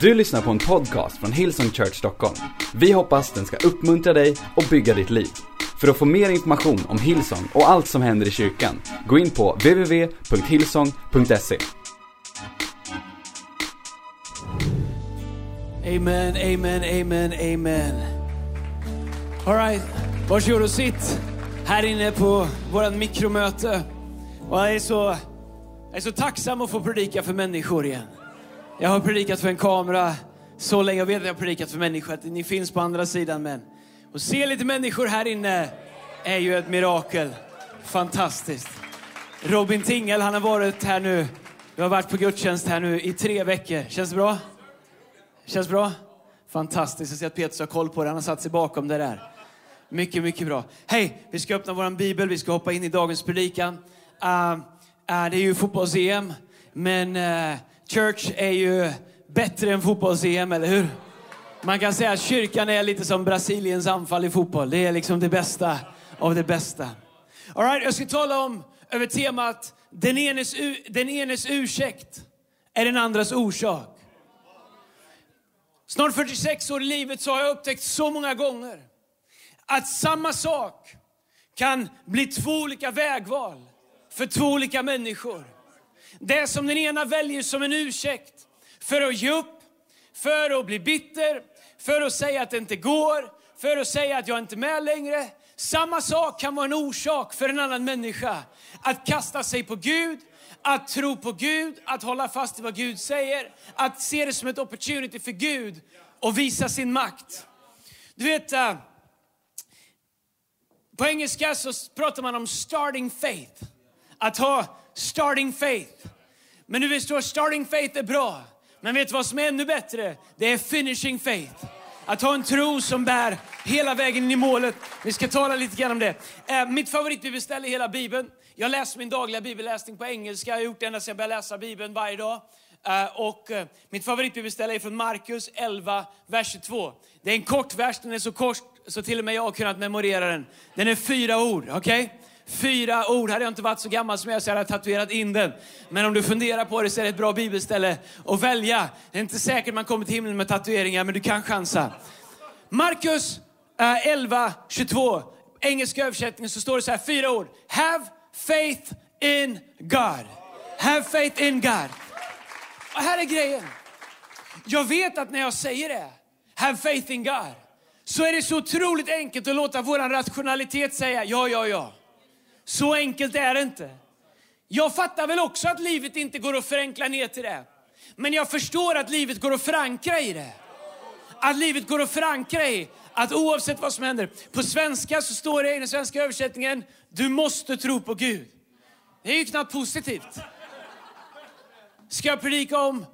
Du lyssnar på en podcast från Hillsong Church Stockholm. Vi hoppas den ska uppmuntra dig och bygga ditt liv. För att få mer information om Hillsong och allt som händer i kyrkan, gå in på www.hillsong.se. Amen, amen, amen, amen. All right, varsågod och sitt här inne på vårt mikromöte. Och jag är, så, jag är så tacksam att få predika för människor igen. Jag har predikat för en kamera så länge. Jag vet att jag har predikat för människor, att ni finns på andra sidan. Men att se lite människor här inne är ju ett mirakel. Fantastiskt. Robin Tingel, han har varit här nu. Du har varit på gudstjänst här nu i tre veckor. Känns det bra? Känns bra? Fantastiskt. Jag ser att Petrus har koll på det. Han har satt sig bakom det där. Mycket, mycket bra. Hej, vi ska öppna vår bibel. Vi ska hoppa in i dagens predikan. Uh, uh, det är ju fotbolls-EM, men uh, church är ju bättre än fotbolls-EM, eller hur? Man kan säga att kyrkan är lite som Brasiliens anfall i fotboll. Det är liksom det bästa av det bästa. All right, jag ska tala om över temat den enes, den enes ursäkt är den andras orsak. Snart 46 år i livet så har jag upptäckt så många gånger att samma sak kan bli två olika vägval för två olika människor. Det som den ena väljer som en ursäkt för att ge upp, för att bli bitter, för att säga att det inte går, för att säga att jag inte är med längre. Samma sak kan vara en orsak för en annan människa att kasta sig på Gud, att tro på Gud, att hålla fast vid vad Gud säger, att se det som ett opportunity för Gud och visa sin makt. Du vet, eh, på engelska så pratar man om starting faith. Att ha starting faith. Men nu står starting faith är bra. Men vet du vad som är ännu bättre? Det är finishing faith. Att ha en tro som bär hela vägen in i målet. Vi ska tala lite grann om det. Eh, mitt favoritbibelställe i hela Bibeln. Jag läser min dagliga bibelläsning på engelska. Jag har gjort det ända sedan jag började läsa Bibeln varje dag. Uh, och uh, mitt favoritbibelställe är från Markus 11, vers 22. Det är en kort vers, den är så kort så till och med jag har kunnat memorera den. Den är fyra ord, okej? Okay? Fyra ord. Hade jag inte varit så gammal som jag så hade jag tatuerat in den. Men om du funderar på det så är det ett bra bibelställe att välja. Det är inte säkert man kommer till himlen med tatueringar, men du kan chansa. Markus uh, 11, 22. Engelska översättningen så står det så här, fyra ord. Have faith in God. Have faith in God. Och här är grejen. Jag vet att när jag säger det, have faith in God, så är det så otroligt enkelt att låta vår rationalitet säga ja, ja, ja. Så enkelt är det inte. Jag fattar väl också att livet inte går att förenkla ner till det. Men jag förstår att livet går att förankra i det. Att livet går att förankra i att oavsett vad som händer. På svenska så står det i den svenska översättningen, du måste tro på Gud. Det är ju knappt positivt. Ska jag predika om,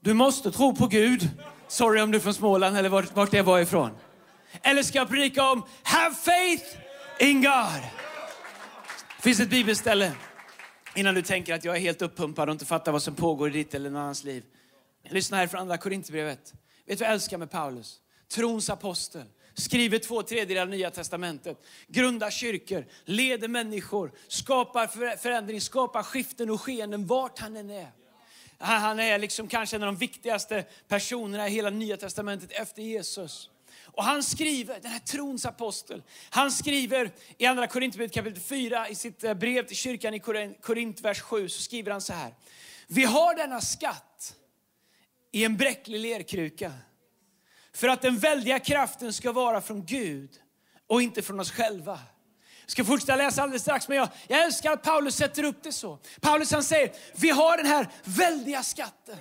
du måste tro på Gud. Sorry om du är från Småland eller vart, vart det var ifrån. Eller ska jag predika om, have faith in God. Det finns ett bibelställe innan du tänker att jag är helt uppumpad och inte fattar vad som pågår i ditt eller någon annans liv. Lyssna här från andra Korinthierbrevet. Vet du vad jag älskar med Paulus? Trons apostel. Skriver två tredjedelar av Nya Testamentet. Grundar kyrkor, leder människor, skapar förändring, skapar skiften och skeenden vart han än är. Han är liksom kanske en av de viktigaste personerna i hela Nya Testamentet efter Jesus. Och han skriver, den här trons apostel, han skriver i andra Korintierbrevet kapitel 4 i sitt eh, brev till kyrkan i Korint, vers 7, så skriver han så här. Vi har denna skatt i en bräcklig lerkruka för att den väldiga kraften ska vara från Gud och inte från oss själva. Jag ska fortsätta läsa alldeles strax, men jag, jag älskar att Paulus sätter upp det så. Paulus han säger, vi har den här väldiga skatten.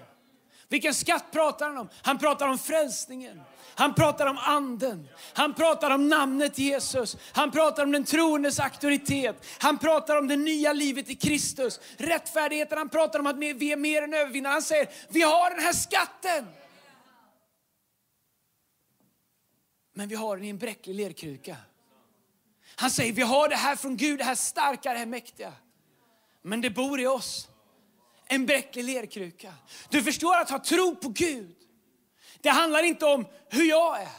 Vilken skatt pratar han om? Han pratar om frälsningen. Han pratar om anden. Han pratar om namnet Jesus. Han pratar om den troendes auktoritet. Han pratar om det nya livet i Kristus. Rättfärdigheten. Han pratar om att vi är mer än övervinnare. Han säger, vi har den här skatten. Men vi har den i en bräcklig lerkruka. Han säger, vi har det här från Gud, det här starka, det här mäktiga. Men det bor i oss. En bräcklig lerkruka. Du förstår att ha tro på Gud. Det handlar inte om hur jag är.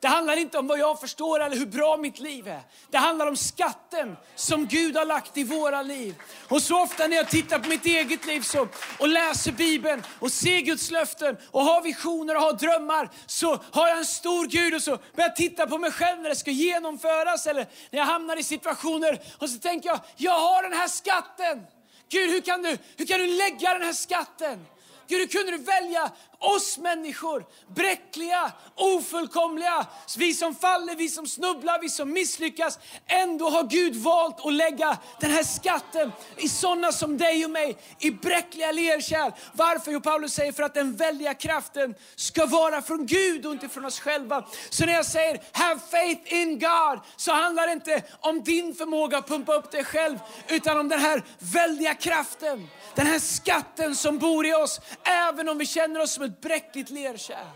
Det handlar inte om vad jag förstår eller hur bra mitt liv är. Det handlar om skatten som Gud har lagt i våra liv. Och så ofta när jag tittar på mitt eget liv så, och läser Bibeln och ser Guds löften och har visioner och har drömmar så har jag en stor Gud och så börjar jag titta på mig själv när det ska genomföras eller när jag hamnar i situationer och så tänker jag, jag har den här skatten. Gud, hur kan du, hur kan du lägga den här skatten? Gud, hur kunde du välja oss människor, bräckliga, ofullkomliga, vi som faller, vi som snubblar, vi som misslyckas. Ändå har Gud valt att lägga den här skatten i sådana som dig och mig, i bräckliga lerkärl. Varför? Jo, Paulus säger för att den väldiga kraften ska vara från Gud och inte från oss själva. Så när jag säger have faith in God så handlar det inte om din förmåga att pumpa upp dig själv, utan om den här väldiga kraften, den här skatten som bor i oss, även om vi känner oss som ett bräckligt lerkärl.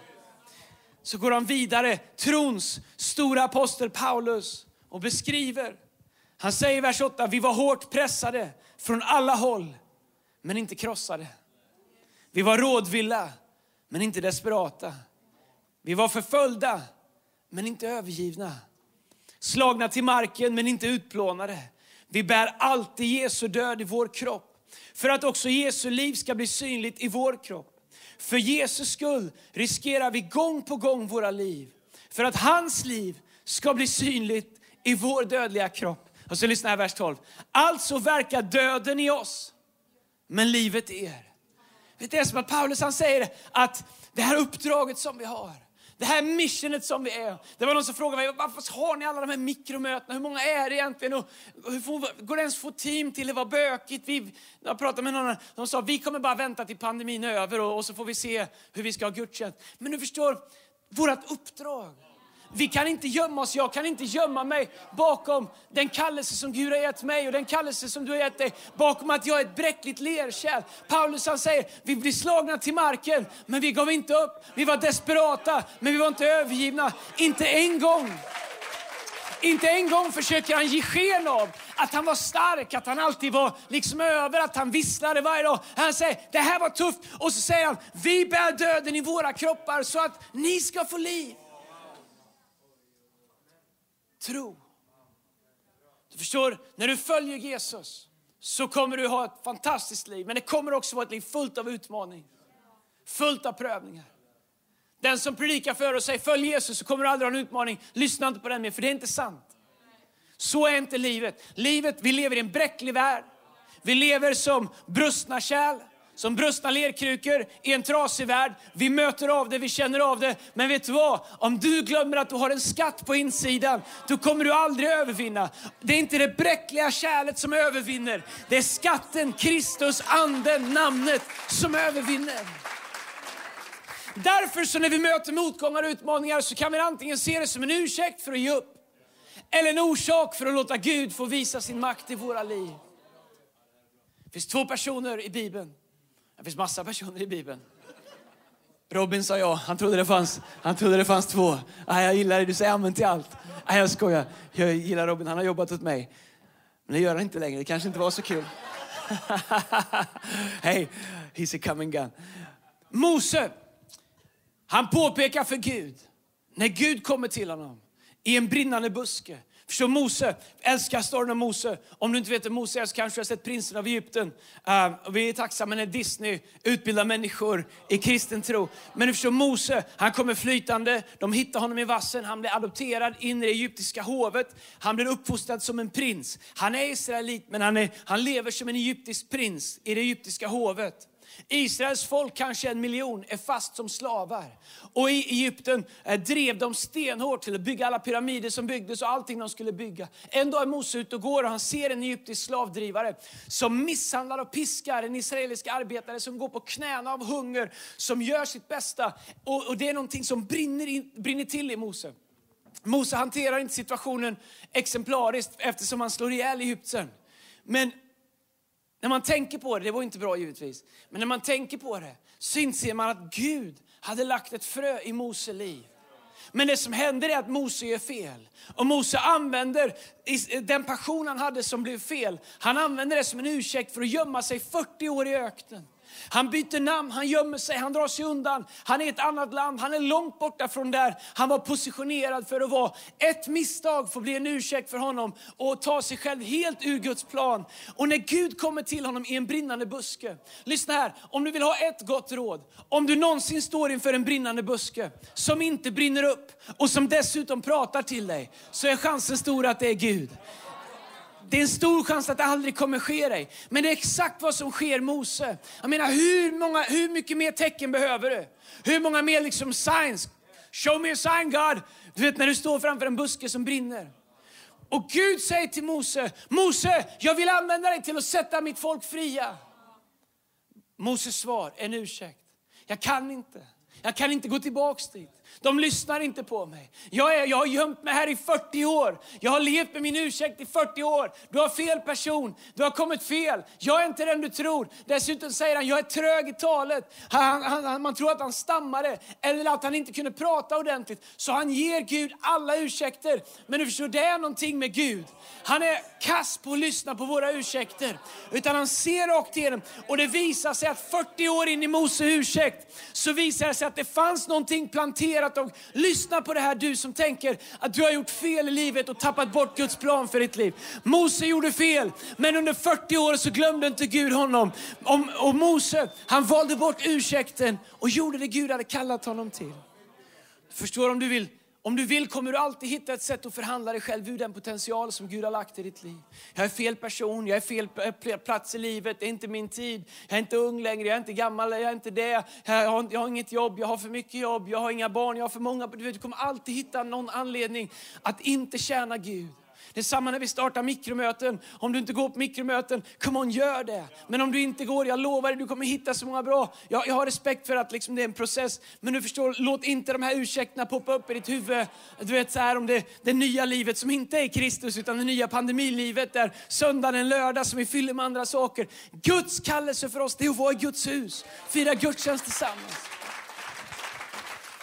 Så går han vidare, trons stora apostel Paulus, och beskriver. Han säger i vers 8, vi var hårt pressade från alla håll, men inte krossade. Vi var rådvilla, men inte desperata. Vi var förföljda, men inte övergivna. Slagna till marken, men inte utplånade. Vi bär alltid Jesu död i vår kropp, för att också Jesu liv ska bli synligt i vår kropp. För Jesus skull riskerar vi gång på gång våra liv. För att hans liv ska bli synligt i vår dödliga kropp. Och så lyssna här vers 12. Alltså verkar döden i oss, men livet i er. Det är som att Paulus han säger att det här uppdraget som vi har, det här missionet som vi är. Det var någon som frågade mig, varför har ni alla de här mikromötena? Hur många är det egentligen? Och hur får, går det ens att få team till? Det var bökigt. Vi, jag pratade med någon, de sa, vi kommer bara vänta till pandemin är över och, och så får vi se hur vi ska ha gudstjänst. Men du förstår, vårt uppdrag vi kan inte gömma oss, jag kan inte gömma mig bakom den kallelse som Gud har gett mig och den kallelse som du har gett dig, bakom att jag är ett bräckligt lerkärl. Paulus han säger, vi blir slagna till marken, men vi gav inte upp. Vi var desperata, men vi var inte övergivna. Inte en gång. Inte en gång försöker han ge sken av att han var stark, att han alltid var liksom över, att han visslade varje dag. Han säger, det här var tufft. Och så säger han, vi bär döden i våra kroppar så att ni ska få liv tro. Du förstår, när du följer Jesus så kommer du ha ett fantastiskt liv. Men det kommer också vara ett liv fullt av utmaning. Fullt av prövningar. Den som predikar för och säger följ Jesus så kommer du aldrig ha en utmaning. Lyssna inte på den mer, för det är inte sant. Så är inte livet. Livet, vi lever i en bräcklig värld. Vi lever som brustna kärl som brustna lerkrukor i en trasig värld. Vi möter av det, vi känner av det. Men vet du vad? Om du glömmer att du har en skatt på insidan, då kommer du aldrig övervinna. Det är inte det bräckliga kärlet som övervinner. Det är skatten, Kristus, anden, namnet som övervinner. Därför så när vi möter motgångar och utmaningar så kan vi antingen se det som en ursäkt för att ge upp. Eller en orsak för att låta Gud få visa sin makt i våra liv. Det finns två personer i Bibeln det finns massa personer i Bibeln. Robin sa ja, han trodde det fanns, han trodde det fanns två. Ah, jag gillar det, du säger amen till allt. Ah, jag skojar, jag gillar Robin, han har jobbat åt mig. Men det gör han inte längre, det kanske inte var så kul. Hej, he's a coming gun. Mose, han påpekar för Gud, när Gud kommer till honom i en brinnande buske, Förstår Mose, älskar storyn om Mose. Om du inte vet vem Mose är så kanske du har sett Prinsen av Egypten. Uh, vi är tacksamma när Disney utbildar människor i kristen tro. Men du förstår Mose, han kommer flytande, de hittar honom i vassen, han blir adopterad in i det egyptiska hovet. Han blir uppfostrad som en prins. Han är israelit men han, är, han lever som en egyptisk prins i det egyptiska hovet. Israels folk, kanske en miljon, är fast som slavar. Och i Egypten eh, drev de stenhårt till att bygga alla pyramider som byggdes och allting de skulle bygga. En dag är Mose ute och går och han ser en egyptisk slavdrivare som misshandlar och piskar en israelisk arbetare som går på knäna av hunger, som gör sitt bästa. Och, och det är någonting som brinner, in, brinner till i Mose. Mose hanterar inte situationen exemplariskt eftersom han slår ihjäl Egypten. Men när man tänker på det, det var inte bra givetvis, men när man tänker på det så inser man att Gud hade lagt ett frö i Mose liv. Men det som händer är att Mose gör fel. Och Mose använder eh, den passion han hade som blev fel, han använder det som en ursäkt för att gömma sig 40 år i öknen. Han byter namn, han gömmer sig, han drar sig undan. Han är i ett annat land, han är långt borta från där han var positionerad för att vara. Ett misstag får bli en ursäkt för honom och ta sig själv helt ur Guds plan. Och när Gud kommer till honom i en brinnande buske. Lyssna här, om du vill ha ett gott råd. Om du någonsin står inför en brinnande buske som inte brinner upp och som dessutom pratar till dig, så är chansen stor att det är Gud. Det är en stor chans att det aldrig kommer ske dig. Men det är exakt vad som sker Mose. Jag menar, hur, många, hur mycket mer tecken behöver du? Hur många mer liksom signs? Show me a sign God. Du vet när du står framför en buske som brinner. Och Gud säger till Mose, Mose, jag vill använda dig till att sätta mitt folk fria. Moses svar, en ursäkt. Jag kan inte. Jag kan inte gå tillbaks dit. De lyssnar inte på mig. Jag, är, jag har gömt mig här i 40 år. Jag har levt med min ursäkt i 40 år. Du har fel person. Du har kommit fel. Jag är inte den du tror. Dessutom säger han, jag är trög i talet. Han, han, man tror att han stammade eller att han inte kunde prata ordentligt. Så han ger Gud alla ursäkter. Men du förstår, det är någonting med Gud. Han är kass på att lyssna på våra ursäkter. Utan han ser rakt igenom. Och det visar sig att 40 år in i Mose ursäkt så visar det sig att att det fanns någonting planterat. Och lyssna på det här du som tänker att du har gjort fel i livet och tappat bort Guds plan för ditt liv. Mose gjorde fel, men under 40 år så glömde inte Gud honom. Och Mose, han valde bort ursäkten och gjorde det Gud hade kallat honom till. Förstår om du vill om du vill kommer du alltid hitta ett sätt att förhandla dig själv ur den potential som Gud har lagt i ditt liv. Jag är fel person, jag är fel plats i livet, det är inte min tid. Jag är inte ung längre, jag är inte gammal, jag är inte det. Jag har, jag har inget jobb, jag har för mycket jobb, jag har inga barn, jag har för många. Du, vet, du kommer alltid hitta någon anledning att inte tjäna Gud. Det är samma när vi startar mikromöten. Om du inte går på mikromöten, come on gör det. Men om du inte går, jag lovar dig, du kommer hitta så många bra. Jag, jag har respekt för att liksom det är en process. Men du förstår, låt inte de här ursäkterna poppa upp i ditt huvud. Du vet så här om det, det nya livet som inte är Kristus utan det nya pandemilivet där söndagen är en lördag som vi fyller med andra saker. Guds kallelse för oss det är att vara i Guds hus, fira gudstjänst tillsammans.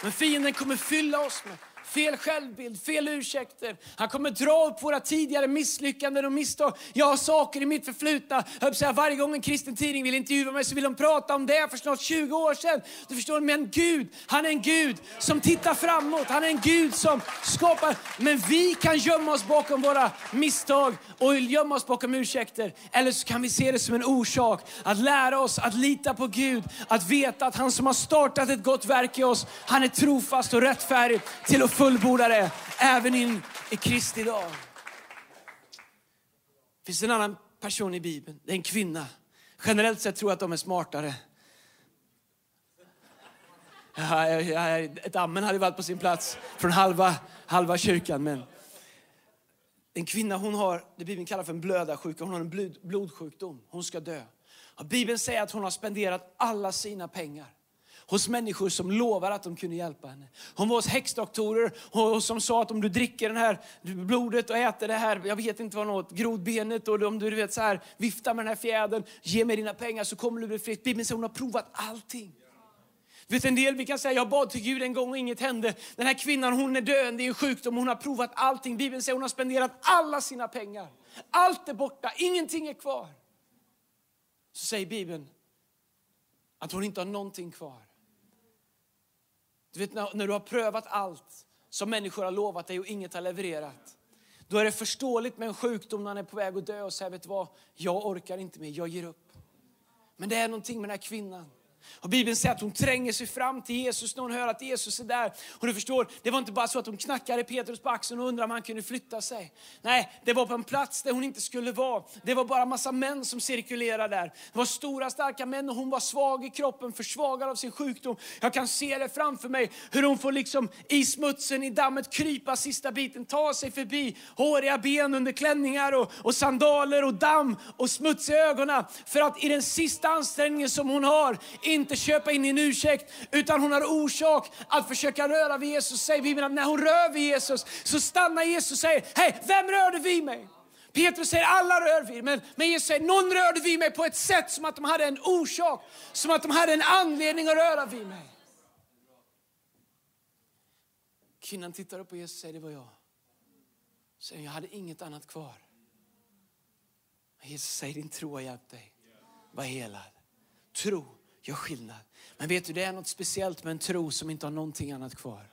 Men fienden kommer fylla oss med fel självbild, fel ursäkter. Han kommer dra upp våra tidigare misslyckanden och misstag. Jag har saker i mitt förflutna. Jag säga, varje gång en kristen tidning vill intervjua mig så vill de prata om det för snart 20 år sedan. Du förstår, men Gud, han är en Gud som tittar framåt. Han är en Gud som skapar. Men vi kan gömma oss bakom våra misstag och gömma oss bakom ursäkter. Eller så kan vi se det som en orsak att lära oss att lita på Gud. Att veta att han som har startat ett gott verk i oss, han är trofast och rättfärdig till att fullborda det även in i Kristi dag. Det finns en annan person i Bibeln, det är en kvinna. Generellt sett tror jag att de är smartare. ett amen hade varit på sin plats från halva, halva kyrkan. Men en kvinna hon har det Bibeln kallar för en blödarsjuka, hon har en blod, blodsjukdom. Hon ska dö. Och Bibeln säger att hon har spenderat alla sina pengar hos människor som lovar att de kunde hjälpa henne. Hon var hos häxdoktorer som sa att om du dricker det här blodet och äter det här, jag vet inte vad något, grodbenet och om du vet så här, viftar med den här fjädern, ge mig dina pengar så kommer du bli frisk. Bibeln säger hon har provat allting. Vet en del vi kan säga, jag bad till Gud en gång och inget hände. Den här kvinnan hon är döende i en sjukdom, hon har provat allting. Bibeln säger hon har spenderat alla sina pengar. Allt är borta, ingenting är kvar. Så säger Bibeln att hon inte har någonting kvar. Du vet när, när du har prövat allt som människor har lovat dig och inget har levererat. Då är det förståeligt med en sjukdom när han är på väg att dö och säger, vet du vad, jag orkar inte mer, jag ger upp. Men det är någonting med den här kvinnan. Och Bibeln säger att hon tränger sig fram till Jesus när hon hör att Jesus är där. Och du förstår, det var inte bara så att hon knackade Petrus på axeln och undrade om han kunde flytta sig. Nej, det var på en plats där hon inte skulle vara. Det var bara massa män som cirkulerade där. Det var stora starka män och hon var svag i kroppen, försvagad av sin sjukdom. Jag kan se det framför mig, hur hon får liksom i smutsen, i dammet krypa sista biten, ta sig förbi håriga ben under klänningar och, och sandaler och damm och smuts i ögonen. För att i den sista ansträngningen som hon har, inte köpa in en ursäkt, utan hon har orsak att försöka röra vid Jesus. Säger Bibeln att när hon rör vid Jesus så stannar Jesus och säger, hej, vem rörde vid mig? Petrus säger alla rör vid men, men Jesus säger någon rörde vid mig på ett sätt som att de hade en orsak, som att de hade en anledning att röra vid mig. Kvinnan tittar upp på Jesus och säger det var jag. Säger jag hade inget annat kvar. Jesus säger din tro har hjälpt dig. Var helad. Tro gör skillnad. Men vet du, det är något speciellt med en tro som inte har någonting annat kvar.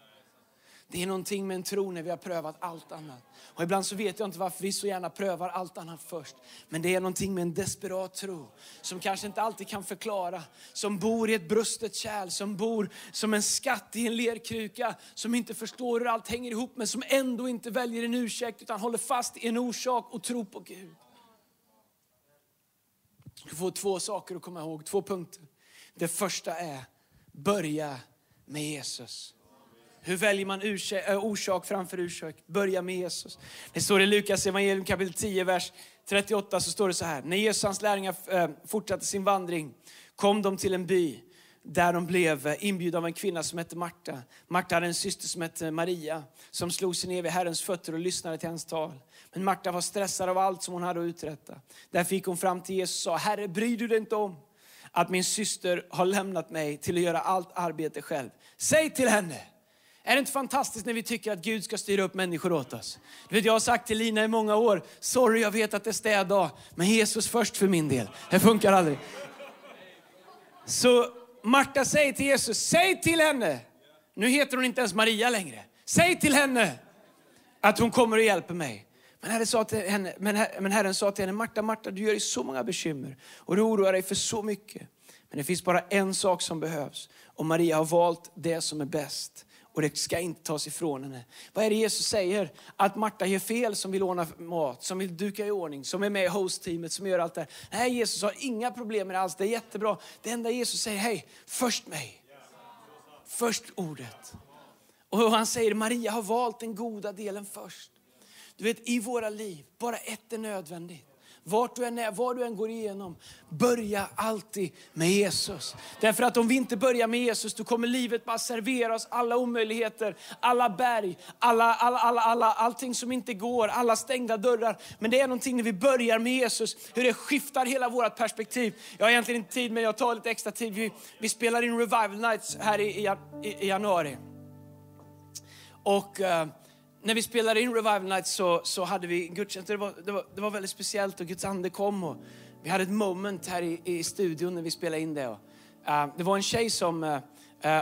Det är någonting med en tro när vi har prövat allt annat. Och ibland så vet jag inte varför vi så gärna prövar allt annat först. Men det är någonting med en desperat tro som kanske inte alltid kan förklara. Som bor i ett brustet kärl, som bor som en skatt i en lerkruka. Som inte förstår hur allt hänger ihop men som ändå inte väljer en ursäkt utan håller fast i en orsak och tror på Gud. Du får två saker att komma ihåg, två punkter. Det första är, börja med Jesus. Hur väljer man orsak framför ursäkt? Börja med Jesus. Det står i Lukas evangelium kapitel 10, vers 38, så står det så här. När Jesus och hans lärjungar fortsatte sin vandring kom de till en by där de blev inbjudna av en kvinna som hette Marta. Marta hade en syster som hette Maria som slog sig ner vid Herrens fötter och lyssnade till hans tal. Men Marta var stressad av allt som hon hade att uträtta. Därför gick hon fram till Jesus och sa, Herre bryr du dig inte om att min syster har lämnat mig till att göra allt arbete själv? Säg till henne är det inte fantastiskt när vi tycker att Gud ska styra upp människor åt oss? Du vet, jag har sagt till Lina i många år, sorry jag vet att det är städdag, men Jesus först för min del. Det funkar aldrig. Så Marta säger till Jesus, säg till henne, nu heter hon inte ens Maria längre, säg till henne att hon kommer och hjälper mig. Men Herren, sa till henne, men Herren sa till henne, Marta, Marta, du gör dig så många bekymmer och du oroar dig för så mycket. Men det finns bara en sak som behövs och Maria har valt det som är bäst och det ska inte tas ifrån henne. Vad är det Jesus säger? Att Marta gör fel som vill ordna mat, som vill duka i ordning, som är med i hostteamet, som gör allt det Nej, Jesus har inga problem med det alls. Det är jättebra. Det enda Jesus säger, hej, först mig. Först ordet. Och han säger, Maria har valt den goda delen först. Du vet, i våra liv, bara ett är nödvändigt. Vart du än är, vad du än går igenom, börja alltid med Jesus. Därför att om vi inte börjar med Jesus, då kommer livet bara servera oss alla omöjligheter, alla berg, alla, alla, alla, alla, allting som inte går, alla stängda dörrar. Men det är någonting när vi börjar med Jesus, hur det skiftar hela vårt perspektiv. Jag har egentligen inte tid, men jag tar lite extra tid. Vi, vi spelar in Revival Nights här i, i, i januari. Och... Uh, när vi spelade in Revival Night så, så hade vi gudstjänst. Det var, det, var, det var väldigt speciellt och Guds ande kom. Och vi hade ett moment här i, i studion när vi spelade in det. Och, uh, det var en tjej som, uh,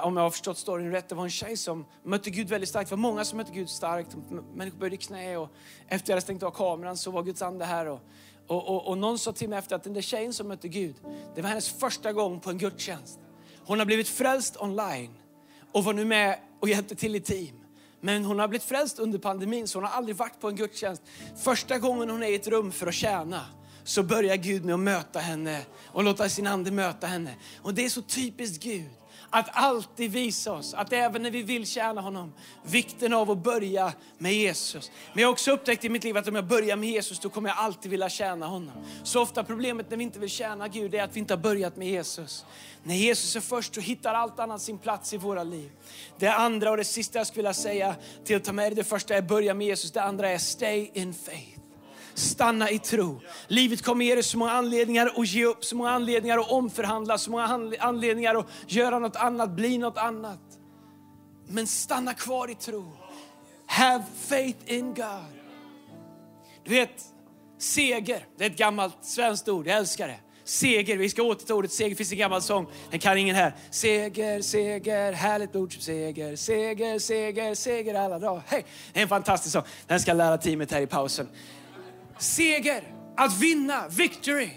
om jag har förstått storyn rätt, det var en tjej som mötte Gud väldigt starkt. Det var många som mötte Gud starkt. Människor böjde knä och efter jag hade stängt av kameran så var Guds ande här. Och, och, och, och någon sa till mig efter att den där tjejen som mötte Gud, det var hennes första gång på en gudstjänst. Hon har blivit frälst online och var nu med och hjälpte till i team. Men hon har blivit frälst under pandemin så hon har aldrig varit på en gudstjänst. Första gången hon är i ett rum för att tjäna så börjar Gud med att möta henne och låta sin ande möta henne. Och det är så typiskt Gud. Att alltid visa oss att även när vi vill tjäna honom, vikten av att börja med Jesus. Men jag har också upptäckt i mitt liv att om jag börjar med Jesus då kommer jag alltid vilja tjäna honom. Så ofta problemet när vi inte vill tjäna Gud är att vi inte har börjat med Jesus. När Jesus är först så hittar allt annat sin plats i våra liv. Det andra och det sista jag skulle vilja säga till att ta med det första är börja med Jesus, det andra är stay in faith. Stanna i tro. Livet kommer ge dig så många anledningar att ge upp, så många anledningar att omförhandla, så många anledningar att göra något annat, bli något annat. Men stanna kvar i tro. Have faith in God. Du vet, seger, det är ett gammalt svenskt ord, jag älskar det. Seger, vi ska åter till ordet seger, det finns en gammal sång, den kan ingen här. Seger, seger, härligt ord som seger, seger, seger, seger alla dagar. Hej! Det är en fantastisk sång, den ska lära teamet här i pausen. Seger, att vinna, victory.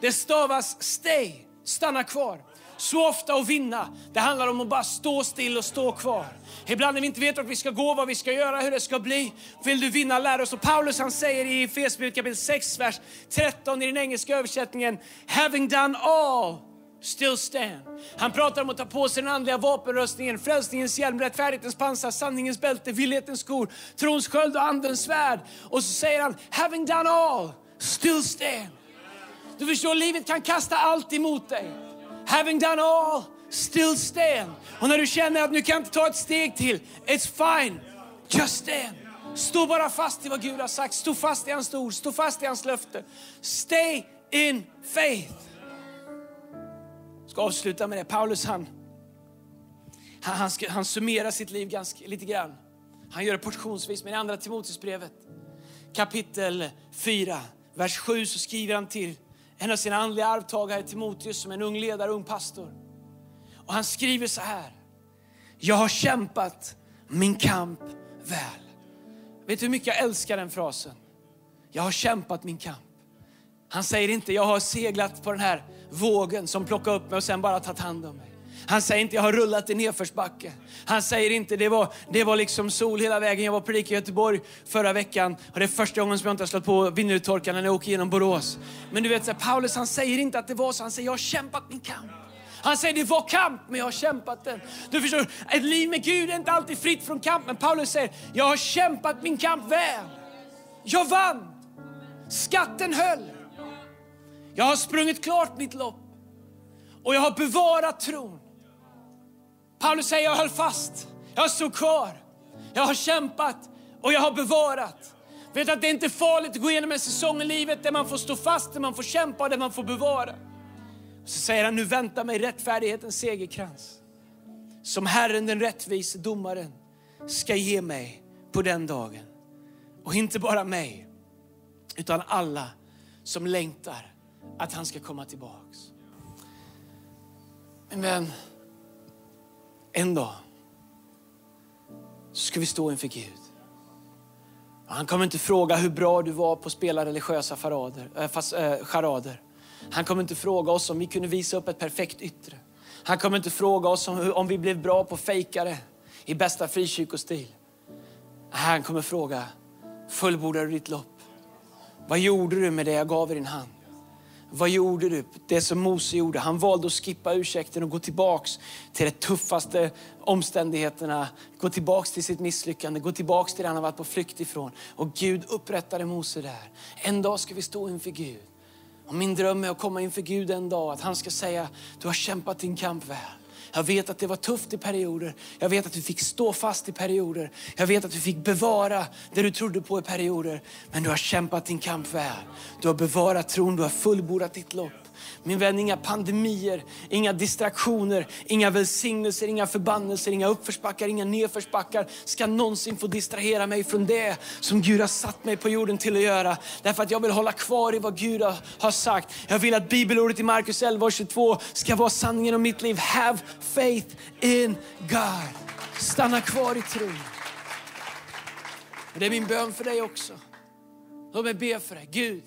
Det stavas stay, stanna kvar. Så ofta att vinna, det handlar om att bara stå still och stå kvar. Ibland när vi inte vet vart vi ska gå, vad vi ska göra, hur det ska bli. Vill du vinna, lär oss. Och Paulus han säger i Efesierbrevet kapitel 6, vers 13 i den engelska översättningen, having done all still stand. Han pratar om att ta på sig den andliga vapenröstningen, frälsningens hjälm, rättfärdighetens pansar, sanningens bälte, villighetens skor, trons sköld och andens svärd. Och så säger han, having done all, still stand. Du förstår, livet kan kasta allt emot dig. Having done all, still stand. Och när du känner att nu kan inte ta ett steg till, it's fine, just stand. Stå bara fast i vad Gud har sagt, stå fast i hans ord, stå fast i hans löfte. Stay in faith ska avsluta med det. Paulus han, han, han, ska, han summerar sitt liv ganska, lite grann. Han gör det portionsvis, men i andra Timoteusbrevet kapitel 4, vers 7 så skriver han till en av sina andliga arvtagare Timoteus som är en ung ledare, ung pastor. Och han skriver så här. Jag har kämpat min kamp väl. Vet du hur mycket jag älskar den frasen? Jag har kämpat min kamp. Han säger inte, jag har seglat på den här vågen som plockade upp mig och sen bara tagit hand om mig. Han säger inte, jag har rullat i nedförsbacke. Han säger inte, det var, det var liksom sol hela vägen. Jag var på i Göteborg förra veckan och det är första gången som jag inte har slått på vindrutetorkaren när jag åker genom Borås. Men du vet, så Paulus han säger inte att det var så, han säger, jag har kämpat min kamp. Han säger det var kamp, men jag har kämpat den. Du förstår, ett liv med Gud är inte alltid fritt från kamp. Men Paulus säger, jag har kämpat min kamp väl. Jag vann. Skatten höll. Jag har sprungit klart mitt lopp. Och jag har bevarat tron. Paulus säger, jag höll fast. Jag stod kvar. Jag har kämpat och jag har bevarat. Vet att det är inte farligt att gå igenom en säsong i livet där man får stå fast, där man får kämpa och där man får bevara. Så säger han, nu väntar mig rättfärdighetens segerkrans. Som Herren den rättvise domaren ska ge mig på den dagen. Och inte bara mig, utan alla som längtar att han ska komma tillbaks. Min vän, en dag så ska vi stå inför Gud. Han kommer inte fråga hur bra du var på att spela religiösa farader, äh, fast, äh, charader. Han kommer inte fråga oss om vi kunde visa upp ett perfekt yttre. Han kommer inte fråga oss om, om vi blev bra på fejkare i bästa frikyrkostil. Han kommer fråga, fullbordade du ditt lopp? Vad gjorde du med det jag gav i din hand? Vad gjorde du? Det som Mose gjorde. Han valde att skippa ursäkten och gå tillbaks till de tuffaste omständigheterna. Gå tillbaks till sitt misslyckande, gå tillbaks till det han har varit på flykt ifrån. Och Gud upprättade Mose där. En dag ska vi stå inför Gud. Och min dröm är att komma inför Gud en dag, att han ska säga, du har kämpat din kamp väl. Jag vet att det var tufft i perioder. Jag vet att du fick stå fast i perioder. Jag vet att du fick bevara det du trodde på i perioder. Men du har kämpat din kamp väl. Du har bevarat tron, du har fullbordat ditt lopp. Min vän, inga pandemier, inga distraktioner, inga välsignelser, inga förbannelser, inga uppförsbackar, inga nedförsbackar ska någonsin få distrahera mig från det som Gud har satt mig på jorden till att göra. Därför att jag vill hålla kvar i vad Gud har sagt. Jag vill att bibelordet i Markus 11 och 22 ska vara sanningen om mitt liv. Have faith in God. Stanna kvar i tron. det är min bön för dig också. Låt mig be för dig. Gud,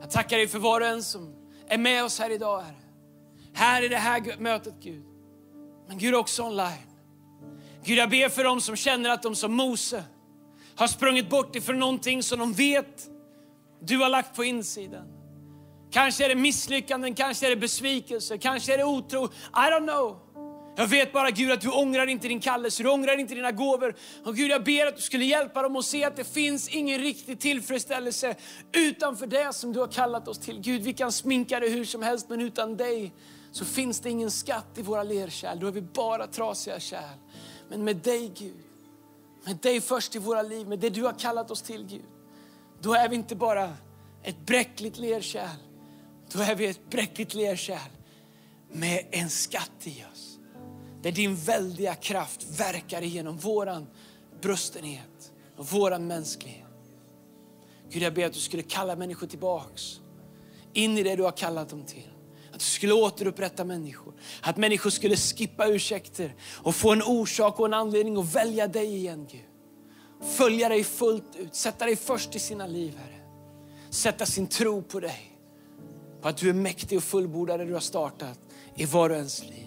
jag tackar dig för var och en som är med oss här idag, Herre. Här i det här mötet, Gud. Men Gud också online. Gud, jag ber för dem som känner att de som Mose har sprungit bort ifrån någonting som de vet du har lagt på insidan. Kanske är det misslyckanden, kanske är det besvikelse, kanske är det otro. I don't know. Jag vet bara Gud att du ångrar inte din kallelse, du ångrar inte dina gåvor. Och Gud jag ber att du skulle hjälpa dem att se att det finns ingen riktig tillfredsställelse utanför det som du har kallat oss till. Gud vi kan sminka det hur som helst men utan dig så finns det ingen skatt i våra lerkärl. Då är vi bara trasiga kärl. Men med dig Gud, med dig först i våra liv, med det du har kallat oss till Gud. Då är vi inte bara ett bräckligt lerkärl. Då är vi ett bräckligt lerkärl med en skatt i oss. Där din väldiga kraft verkar igenom våran brustenhet och våran mänsklighet. Gud, jag ber att du skulle kalla människor tillbaks in i det du har kallat dem till. Att du skulle återupprätta människor. Att människor skulle skippa ursäkter och få en orsak och en anledning att välja dig igen, Gud. Följa dig fullt ut, sätta dig först i sina liv, Herre. Sätta sin tro på dig. På att du är mäktig och fullbordad det du har startat i var och ens liv.